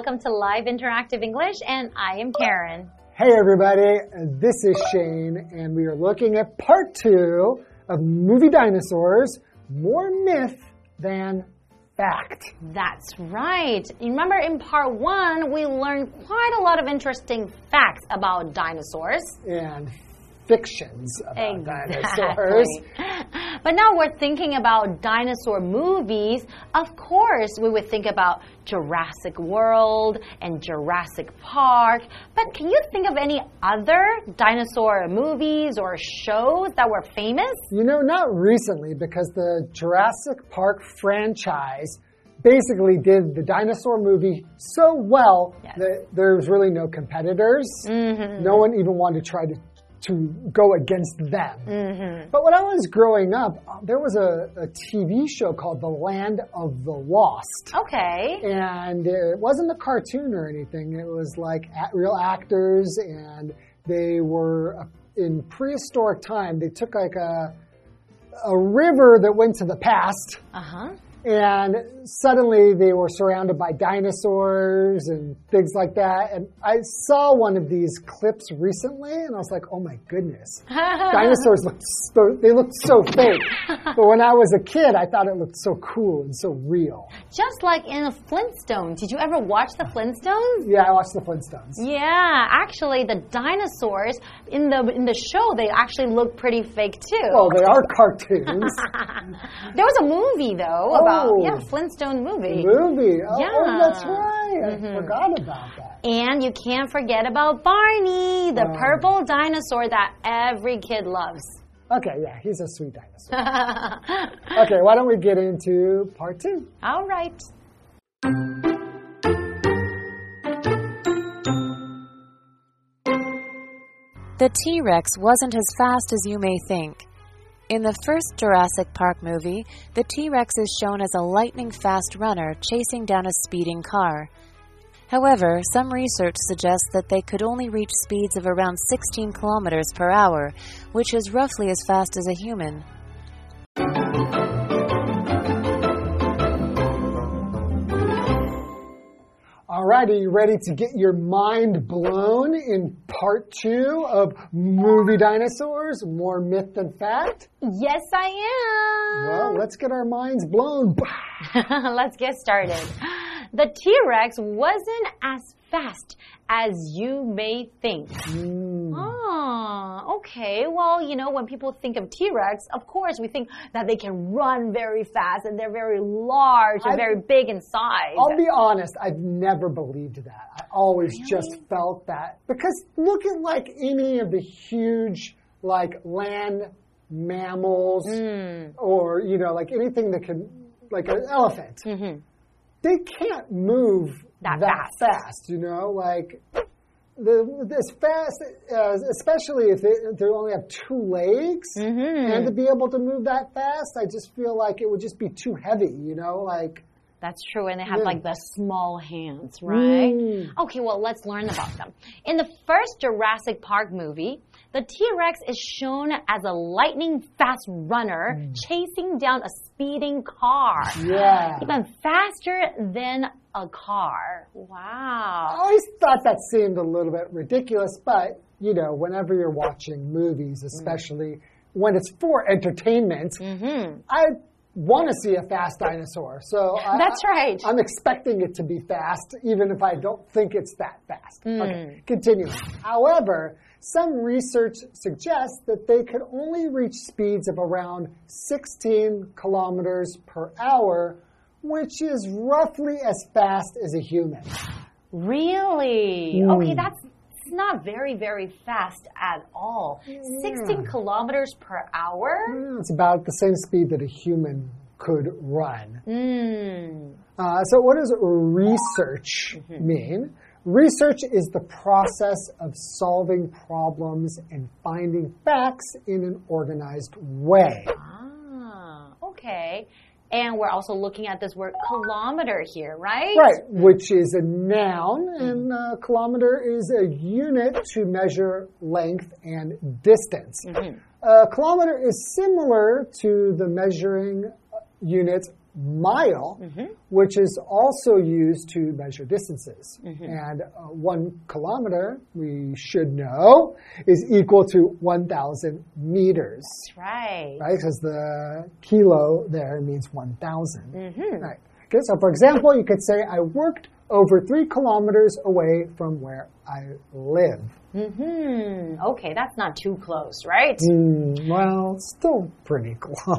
welcome to Live Interactive English, and I am Karen. Hey everybody, this is Shane, and we are looking at part two of Movie Dinosaurs More Myth Than Fact. That's right. Remember in part one, we learned quite a lot of interesting facts about dinosaurs. And fictions about Exactly. dinosaurs. But now we're thinking about dinosaur movies. Of course, we would think about Jurassic World and Jurassic Park. But can you think of any other dinosaur movies or shows that were famous? You know, not recently, because the Jurassic Park franchise basically did the dinosaur movie so well Yes. that there was really no competitors. Mm-hmm. No one even wanted to try to, to go against them. But when I was growing up, there was a, a TV show called The Land of the Lost. Okay. And it wasn't a cartoon or anything. It was like real actors, and they were uh, in prehistoric time. They took like a a river that went to the past, Uh huh. And suddenly they were surrounded by dinosaurs and things like that. And I saw one of these clips recently, and I was like, "Oh my goodness, dinosaurs look so, they looked so fake." But when I was a kid, I thought it looked so cool and so real. Just like in the Flintstones. Did you ever watch the Flintstones? Yeah, I watched the Flintstones. Yeah, actually, the dinosaurs in the in the show they actually look pretty fake too. Well, they are cartoons. there was a movie though oh, about Oh. yeah Flintstone movie, movie. Oh, oh Yeah. oh, that's right. I mm-hmm. forgot about that. and you can't forget about Barney, the Oh. purple dinosaur that every kid loves. Okay, yeah, he's a sweet dinosaur. okay, why don't we get into part two? All right. The T Rex wasn't as fast as you may think. In the first Jurassic Park movie, the T Rex is shown as a lightning fast runner chasing down a speeding car. However, some research suggests that they could only reach speeds of around 16 kilometers per hour, which is roughly as fast as a human. Alrighty, you ready to get your mind blown in part two of Movie Dinosaurs More Myth Than Fact? Yes, I am. Well, let's get our minds blown. Let's get started. The T Rex wasn't as fast as you may think. Hmm. Mm-hmm. Ah, okay. Well, you know, when people think of T Rex, of course, we think that they can run very fast and they're very large and I- very big in size. I'll be honest, I've never believed that. I always just felt that. Because look at like any of the huge, like land mammals, mm. or, you know, like anything that can, like an elephant. Mm-hmm. They can't move That fast. you know? Like, the, uh, especially if they, they only have two legs, and to be able to move that fast, I just feel like it would just be too heavy, you know? Like, That's true, and they have Yeah. like the small hands, right? Mm. Okay, well, let's learn about them. In the first Jurassic Park movie, the T Rex is shown as a lightning fast runner mm. chasing down a speeding car. yeah. Even faster than a car. Wow. I always thought that seemed a little bit ridiculous, but you know, whenever you're watching movies, mm. especially when it's for entertainment, mm-hmm. I want to see a fast dinosaur. So I, That's right. I'm expecting it to be fast, even if I don't think it's that fast. Mm. Okay, continuing. However, some research suggests that they could only reach speeds of around 16 kilometers per hour, which is roughly as fast as a human. Really? Mm. Okay, that's not very, very fast at all. 16 kilometers per hour? It's about the same speed that a human could run. Hmm. Uh, so, what does research mean? Research is the process of solving problems and finding facts in an organized way. Ah, okay. And we're also looking at this word kilometer here, right? Right, which is a noun, and a kilometer is a unit to measure length and distance. A kilometer is similar to the measuring unit mile, mm -hmm. which is also used to measure distances. Mm -hmm. And uh, one kilometer, we should know, is equal to 1,000 meters. That's right. Right? Because the kilo there means 1,000. Mm -hmm. Right. Okay, so for example, you could say, I worked over three kilometers away from where I live. Mm hmm. Okay, that's not too close, right? Mm, well, still pretty close.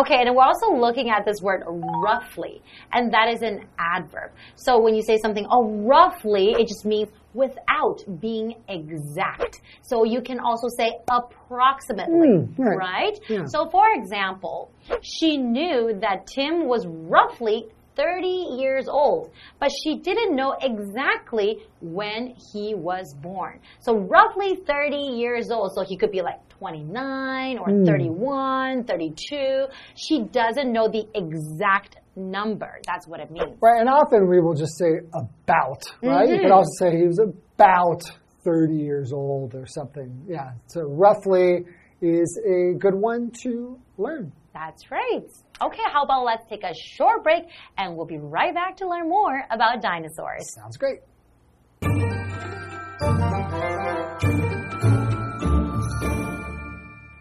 okay, and we're also looking at this word roughly, and that is an adverb. So when you say something, oh, roughly, it just means without being exact. So you can also say approximately, mm, right? right? Yeah. So for example, she knew that Tim was roughly 30 years old, but she didn't know exactly when he was born. So roughly 30 years old. So he could be like 29 or mm. 31, 32. She doesn't know the exact number. That's what it means. Right. And often we will just say about, right? Mm -hmm. You could mm-hmm. also say he was about 30 years old or something. Yeah. So roughly is a good one to learn. That's right. Okay, how about let's take a short break and we'll be right back to learn more about dinosaurs. Sounds great.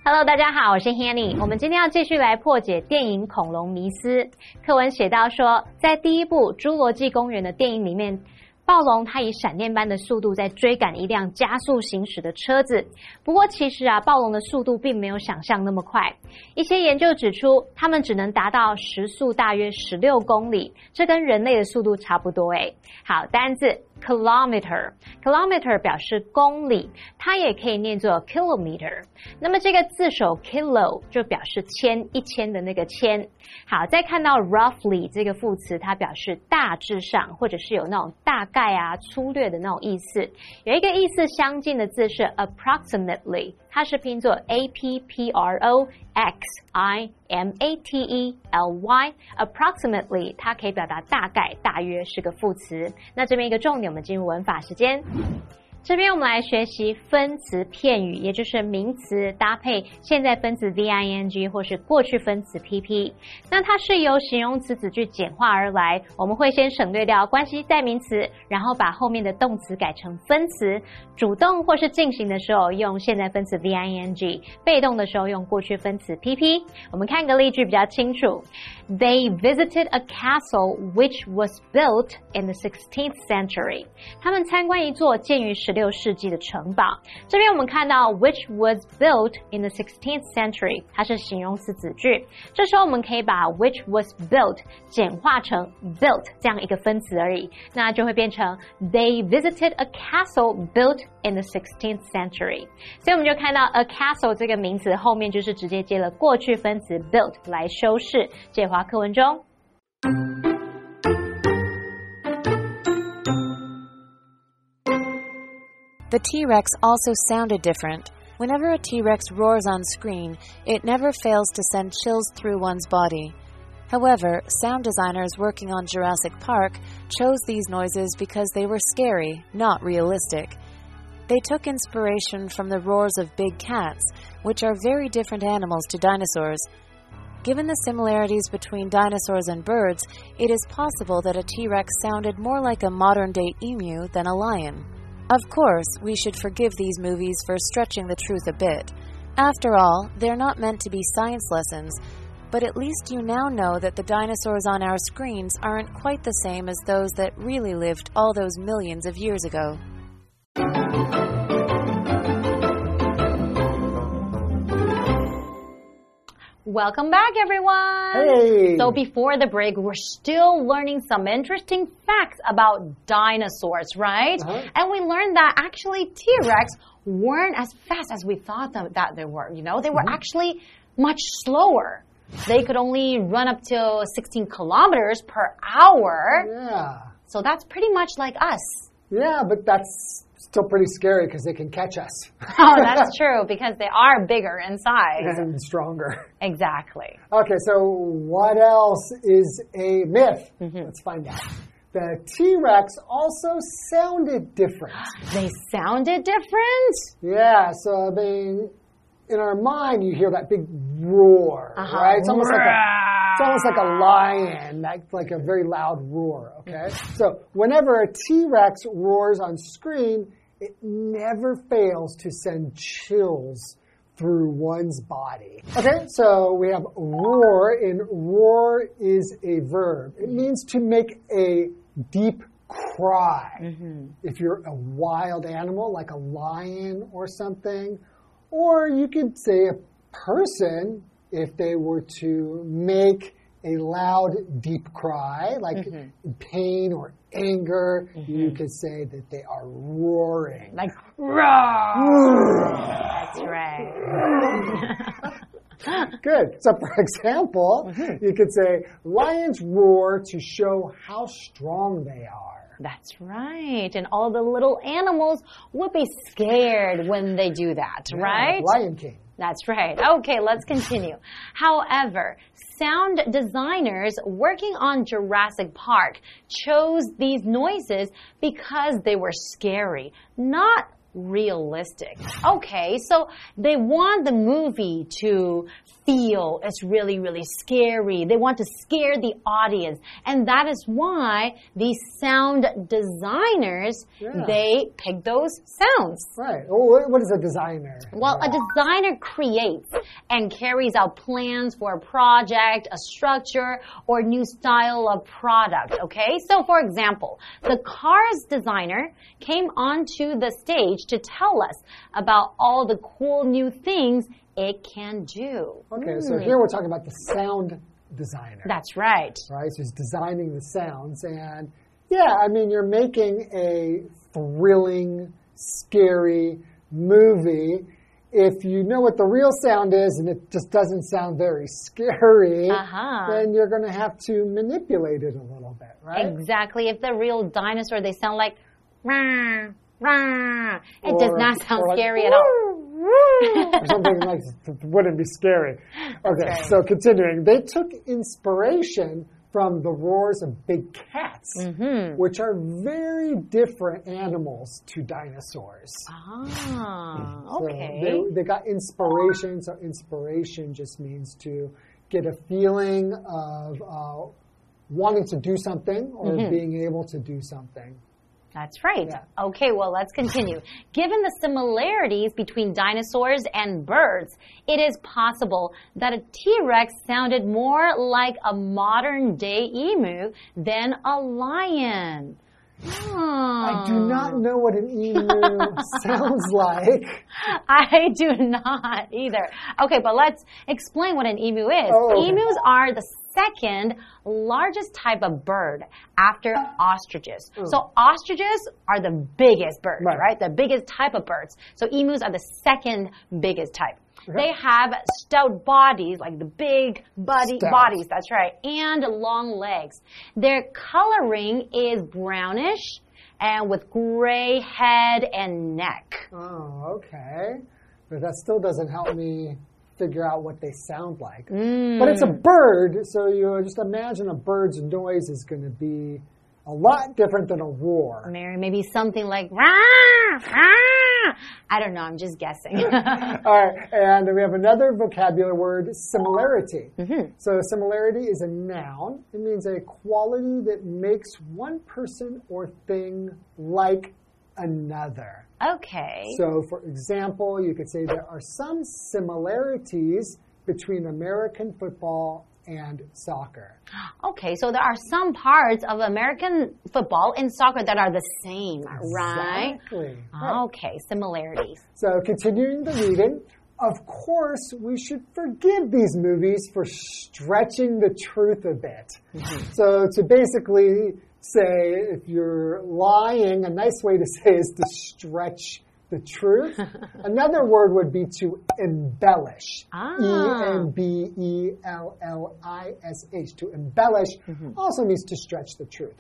Hello，大家好，我是 Hanny。我们今天要继续来破解电影《恐龙迷思》。课文写到说，在第一部《侏罗纪公园》的电影里面。 暴龙它以闪电般的速度在追赶一辆加速行驶的车子，不过其实啊，暴龙的速度并没有想象那么快。一些研究指出，它们只能达到时速大约十六公里，这跟人类的速度差不多诶。好，单字。kilometer，kilometer 表示公里，它也可以念作 kilometer。那么这个字首 kilo 就表示千，一千的那个千。好，再看到 roughly 这个副词，它表示大致上，或者是有那种大概啊、粗略的那种意思。有一个意思相近的字是 approximately。它是拼作 a p p r o x i m a t e l y，approximately 它可以表达大概、大约是个副词。那这边一个重点，我们进入文法时间。这边我们来学习分词片语，也就是名词搭配现在分词 v i n g 或是过去分词 p p。那它是由形容词子句简化而来。我们会先省略掉关系代名词，然后把后面的动词改成分词。主动或是进行的时候用现在分词 v i n g，被动的时候用过去分词 p p。我们看个例句比较清楚。They visited a castle which was built in the 16th century。他们参观一座建于十六世纪的城堡。这边我们看到 which was built in the 16th century，它是形容词子句。这时候我们可以把 which was built 简化成 built 这样一个分词而已，那就会变成 They visited a castle built in the 16th century。所以我们就看到 a castle 这个名词后面就是直接接了过去分词 built 来修饰。这华课文中。 The T Rex also sounded different. Whenever a T Rex roars on screen, it never fails to send chills through one's body. However, sound designers working on Jurassic Park chose these noises because they were scary, not realistic. They took inspiration from the roars of big cats, which are very different animals to dinosaurs, Given the similarities between dinosaurs and birds, it is possible that a T Rex sounded more like a modern day emu than a lion. Of course, we should forgive these movies for stretching the truth a bit. After all, they're not meant to be science lessons, but at least you now know that the dinosaurs on our screens aren't quite the same as those that really lived all those millions of years ago. Welcome back, everyone. Hey. So before the break, we're still learning some interesting facts about dinosaurs, right? Uh -huh. And we learned that actually T-Rex weren't as fast as we thought that they were. You know, they were mm -hmm. actually much slower. They could only run up to 16 kilometers per hour. Yeah. So that's pretty much like us. Yeah, but that's still pretty scary because they can catch us. oh, that's true because they are bigger in size and stronger. Exactly. Okay, so what else is a myth? Mm -hmm. Let's find out. The T Rex also sounded different. they sounded different? Yeah, so I mean, in our mind, you hear that big roar, Uh-huh. right? It's almost like a, it's almost like a lion, like, like a very loud roar, okay? So whenever a T-Rex roars on screen, it never fails to send chills through one's body. Okay, so we have roar, and roar is a verb. It mm-hmm. means to make a deep cry. Mm-hmm. If you're a wild animal like a lion or something, or you could say a person if they were to make a loud, deep cry, like mm-hmm. pain or anger, mm-hmm. you could say that they are roaring. Like, roar. That's right. Good. So, for example, mm-hmm. you could say, lions roar to show how strong they are. That's right. And all the little animals would be scared when they do that, right? Lion King. That's right. Okay, let's continue. However, sound designers working on Jurassic Park chose these noises because they were scary, not realistic. Okay, so they want the movie to feel it's really, really scary. They want to scare the audience. And that is why these sound designers, Yeah. they pick those sounds. Right. Oh, what- what is a designer? Well, a designer creates and carries out plans for a project, a structure, or new style of product. Okay? So, for example, the car's designer came onto the stage to tell us about all the cool new things it can do. Okay, so here we're talking about the sound designer. That's right. right? So he's designing the sounds. And yeah, I mean, you're making a thrilling, scary movie. If you know what the real sound is and it just doesn't sound very scary, Uh-huh. then you're going to have to manipulate it a little bit, right? Exactly. If the real dinosaur, they sound like rah, rah. It does not sound or like, scary at all. Or something like wouldn't be scary. Okay, right. so continuing, they took inspiration from the roars of big cats, Mm-hmm. which are very different animals to dinosaurs. Ah, So okay. they, they got inspiration. So inspiration just means to get a feeling of uh, wanting to do something or Mm-hmm. being able to do something. That's right. Yeah. Okay, well, let's continue. Given the similarities between dinosaurs and birds, it is possible that a T Rex sounded more like a modern day emu than a lion. I do hmm. not know what an emu sounds like. I do not either. Okay, but let's explain what an emu is. Oh, okay. Emus are the second largest type of bird after ah. ostriches. So ostriches are the biggest bird, Right. right. The biggest type of birds. So emus are the second biggest type. They have stout bodies, like the big body Stout. bodies, that's right, and long legs. Their coloring is brownish and with gray head and neck. Oh, okay. But that still doesn't help me figure out what they sound like. Mm. But it's a bird, so you just imagine a bird's noise is going to be a lot different than a roar. Mary, maybe something like rah, rah. I don't know. I'm just guessing. All right, and we have another vocabulary word, similarity. So, similarity is a noun. It means a quality that makes one person or thing like another. okay. So, for example, you could say there are some similarities between American football and soccer. Okay. So there are some parts of American football and soccer that are the same, right? Exactly. Right. Okay. Similarities. So, continuing the reading, of course, we should forgive these movies for stretching the truth a bit. Mm-hmm. So, to basically say, if you're lying, a nice way to say is to stretch the truth. Another word would be to embellish. Ah. E M B E L L I S H. To embellish also means to stretch the truth.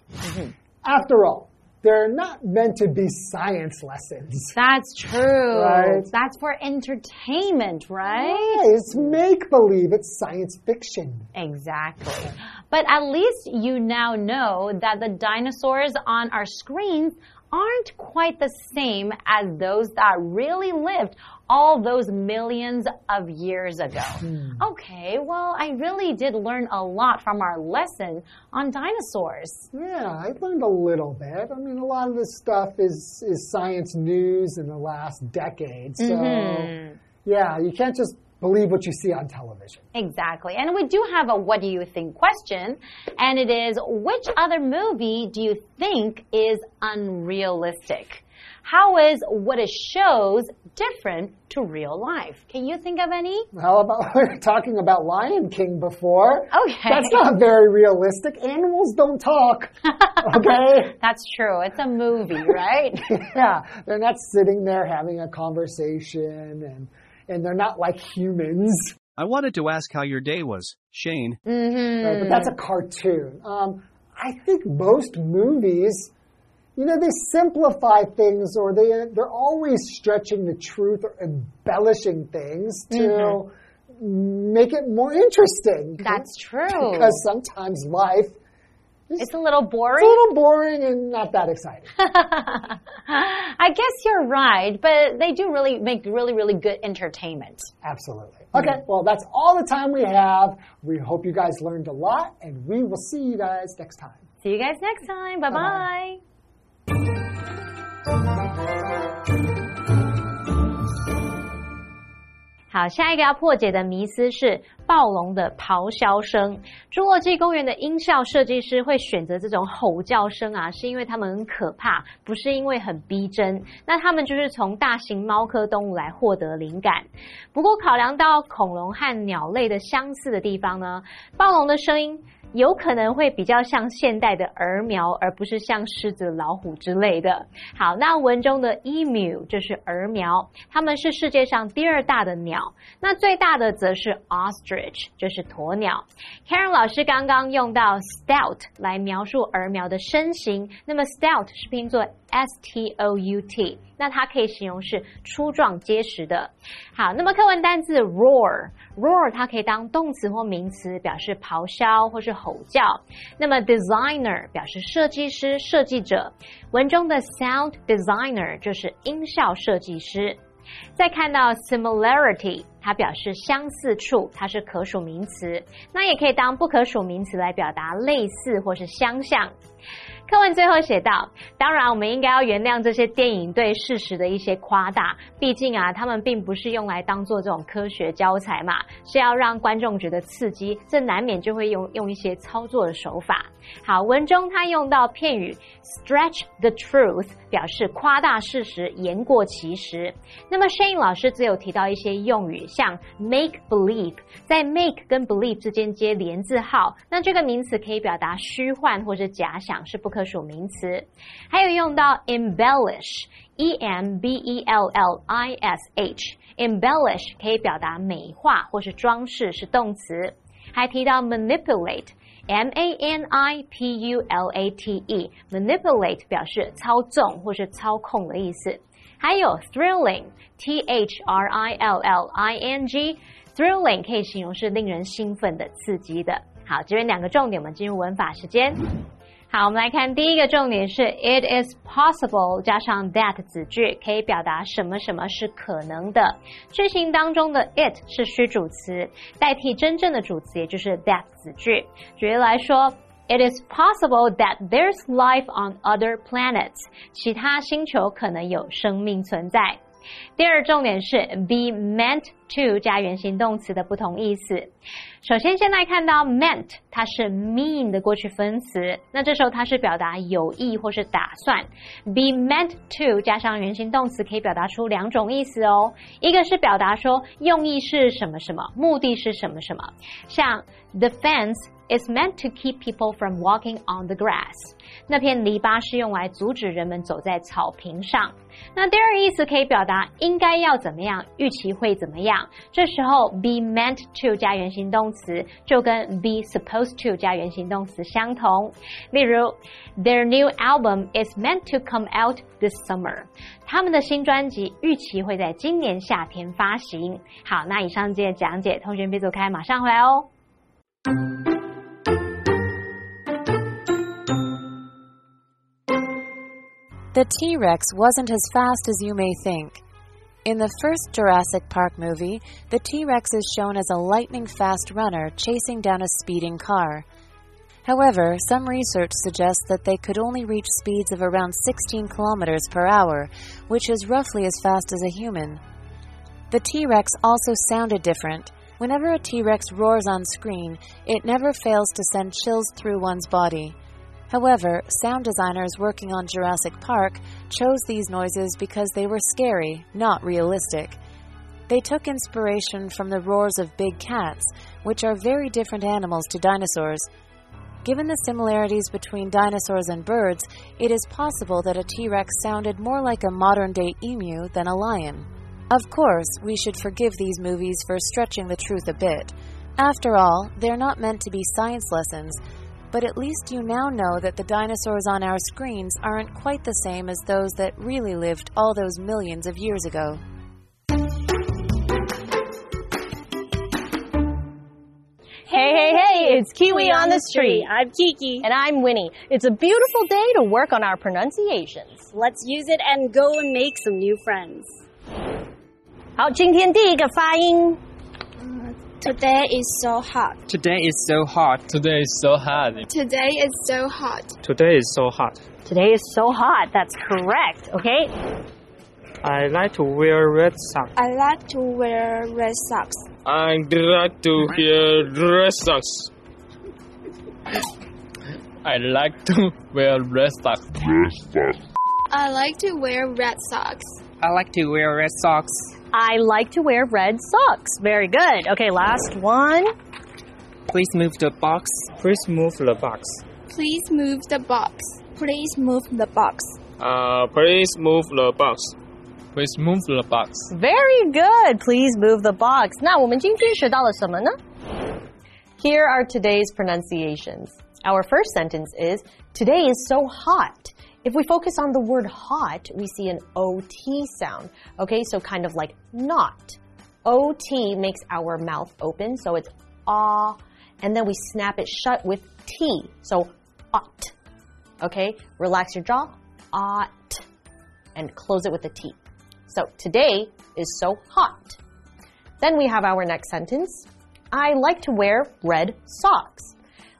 After all, they're not meant to be science lessons. That's true. Right. That's for entertainment, right? Right, It's make believe, it's science fiction. Exactly. But at least you now know that the dinosaurs on our screens aren't quite the same as those that really lived all those millions of years ago. Hmm. Okay, well, I really did learn a lot from our lesson on dinosaurs. Yeah, I learned a little bit. I mean, a lot of this stuff is, is science news in the last decade. So, mm -hmm. yeah, you can't just believe what you see on television. Exactly. And we do have a what do you think question. And it is which other movie do you think is unrealistic? How is what it shows different to real life? Can you think of any? How about we were talking about Lion King before? Okay. That's not very realistic. Animals don't talk. Okay? That's true. It's a movie, right? yeah. They're not sitting there having a conversation and and they're not like humans. I wanted to ask how your day was, Shane. Mm -hmm. right, but that's a cartoon. Um, I think most movies, you know, they simplify things or they they're always stretching the truth or embellishing things to. Mm -hmm. Make it more interesting. That's true. Because sometimes life it's a little boring. It's a little boring and not that exciting. I guess you're right, but they do really make really, really good entertainment. Absolutely. Mm-hmm. Okay, well, that's all the time we have. We hope you guys learned a lot, and we will see you guys next time. See you guys next time. Bye bye. bye, -bye. 好，下一个要破解的迷思是暴龙的咆哮声。侏罗纪公园的音效设计师会选择这种吼叫声啊，是因为它们很可怕，不是因为很逼真。那他们就是从大型猫科动物来获得灵感。不过，考量到恐龙和鸟类的相似的地方呢，暴龙的声音。有可能会比较像现代的儿苗，而不是像狮子、老虎之类的。好，那文中的 emu 就是儿苗，它们是世界上第二大的鸟。那最大的则是 ostrich，就是鸵鸟。Karen 老师刚刚用到 stout 来描述儿苗的身形，那么 stout 是拼作 s t o u t。那它可以形容是粗壮结实的。好，那么课文单字 roar，roar 它可以当动词或名词，表示咆哮或是吼叫。那么 designer 表示设计师、设计者。文中的 sound designer 就是音效设计师。再看到 similarity，它表示相似处，它是可数名词。那也可以当不可数名词来表达类似或是相像。课文最后写道：“当然，我们应该要原谅这些电影对事实的一些夸大，毕竟啊，他们并不是用来当做这种科学教材嘛，是要让观众觉得刺激，这难免就会用用一些操作的手法。”好，文中他用到片语 “stretch the truth”，表示夸大事实、言过其实。那么 Shane 老师只有提到一些用语，像 “make believe”，在 “make” 跟 “believe” 之间接连字号，那这个名词可以表达虚幻或者假想，是不可数名词。还有用到 “embellish”，e m b e l l i s h，embellish 可以表达美化或是装饰，是动词。还提到 “manipulate”。M A N I P U L A T E，manipulate 表示操纵或是操控的意思。还有 thrilling，T H R I L L I N G，thrilling 可以形容是令人兴奋的、刺激的。好，这边两个重点，我们进入文法时间。好，我们来看第一个重点是 it is possible 加上 that 子句，可以表达什么什么是可能的。句型当中的 it 是虚主词，代替真正的主词，也就是 that 子句。举例来说，it is possible that there's life on other planets，其他星球可能有生命存在。第二重点是 be meant to 加原形动词的不同意思。首先，现在看到 meant，它是 mean 的过去分词，那这时候它是表达有意或是打算。be meant to 加上原形动词可以表达出两种意思哦，一个是表达说用意是什么什么，目的是什么什么，像 the fence is meant to keep people from walking on the grass。那片篱笆是用来阻止人们走在草坪上。那第二个意思可以表达应该要怎么样，预期会怎么样。这时候 be meant to 加原形动词就跟 be supposed to 加原形动词相同。例如，Their new album is meant to come out this summer。他们的新专辑预期会在今年夏天发行。好，那以上这些讲解，同学们别走开，马上回来哦。The T Rex wasn't as fast as you may think. In the first Jurassic Park movie, the T Rex is shown as a lightning fast runner chasing down a speeding car. However, some research suggests that they could only reach speeds of around 16 kilometers per hour, which is roughly as fast as a human. The T Rex also sounded different. Whenever a T Rex roars on screen, it never fails to send chills through one's body. However, sound designers working on Jurassic Park chose these noises because they were scary, not realistic. They took inspiration from the roars of big cats, which are very different animals to dinosaurs. Given the similarities between dinosaurs and birds, it is possible that a T Rex sounded more like a modern day emu than a lion. Of course, we should forgive these movies for stretching the truth a bit. After all, they're not meant to be science lessons, but at least you now know that the dinosaurs on our screens aren't quite the same as those that really lived all those millions of years ago. Hey, hey, hey, it's Kiwi on the street. I'm Kiki. And I'm Winnie. It's a beautiful day to work on our pronunciations. Let's use it and go and make some new friends. 好，今天第一个发音 Today is so hot. Today is so hot. Today is so hot. Today is so hot. Today is so hot. Today is so hot. That's correct. Okay. I like to wear red socks. I like to wear red socks. I like to wear red socks. I like to wear red socks. I like to wear red socks. I like to wear red socks. I like to wear red socks. Very good. Okay, last one. Please move the box. Please move the box. Please move the box. Please move the box. Uh, please move the box. Please move the box. Very good. Please move the box. 那我们今天学到了什么呢? Here are today's pronunciations. Our first sentence is Today is so hot. If we focus on the word hot, we see an OT sound. Okay, so kind of like not. OT makes our mouth open, so it's ah, and then we snap it shut with T, so ought. Okay, relax your jaw, ought, and close it with a T. So today is so hot. Then we have our next sentence. I like to wear red socks.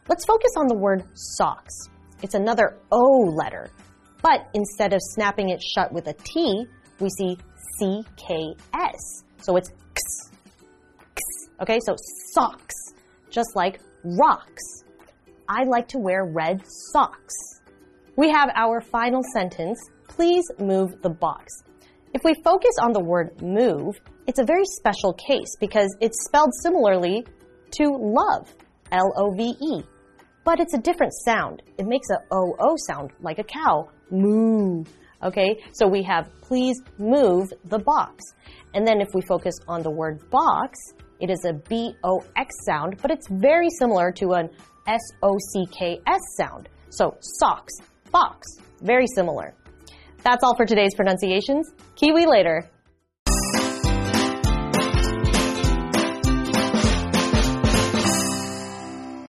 Let's focus on the word socks. It's another O letter. But instead of snapping it shut with a T, we see CKS. So it's X, X. Okay, so socks, just like rocks. I like to wear red socks. We have our final sentence. Please move the box. If we focus on the word move, it's a very special case because it's spelled similarly to love, L O V E. But it's a different sound. It makes a O O sound like a cow, moo. Okay, so we have please move the box. And then if we focus on the word box, it is a B O X sound, but it's very similar to an S O C K S sound. So socks, box, very similar. That's all for today's pronunciations. Kiwi later.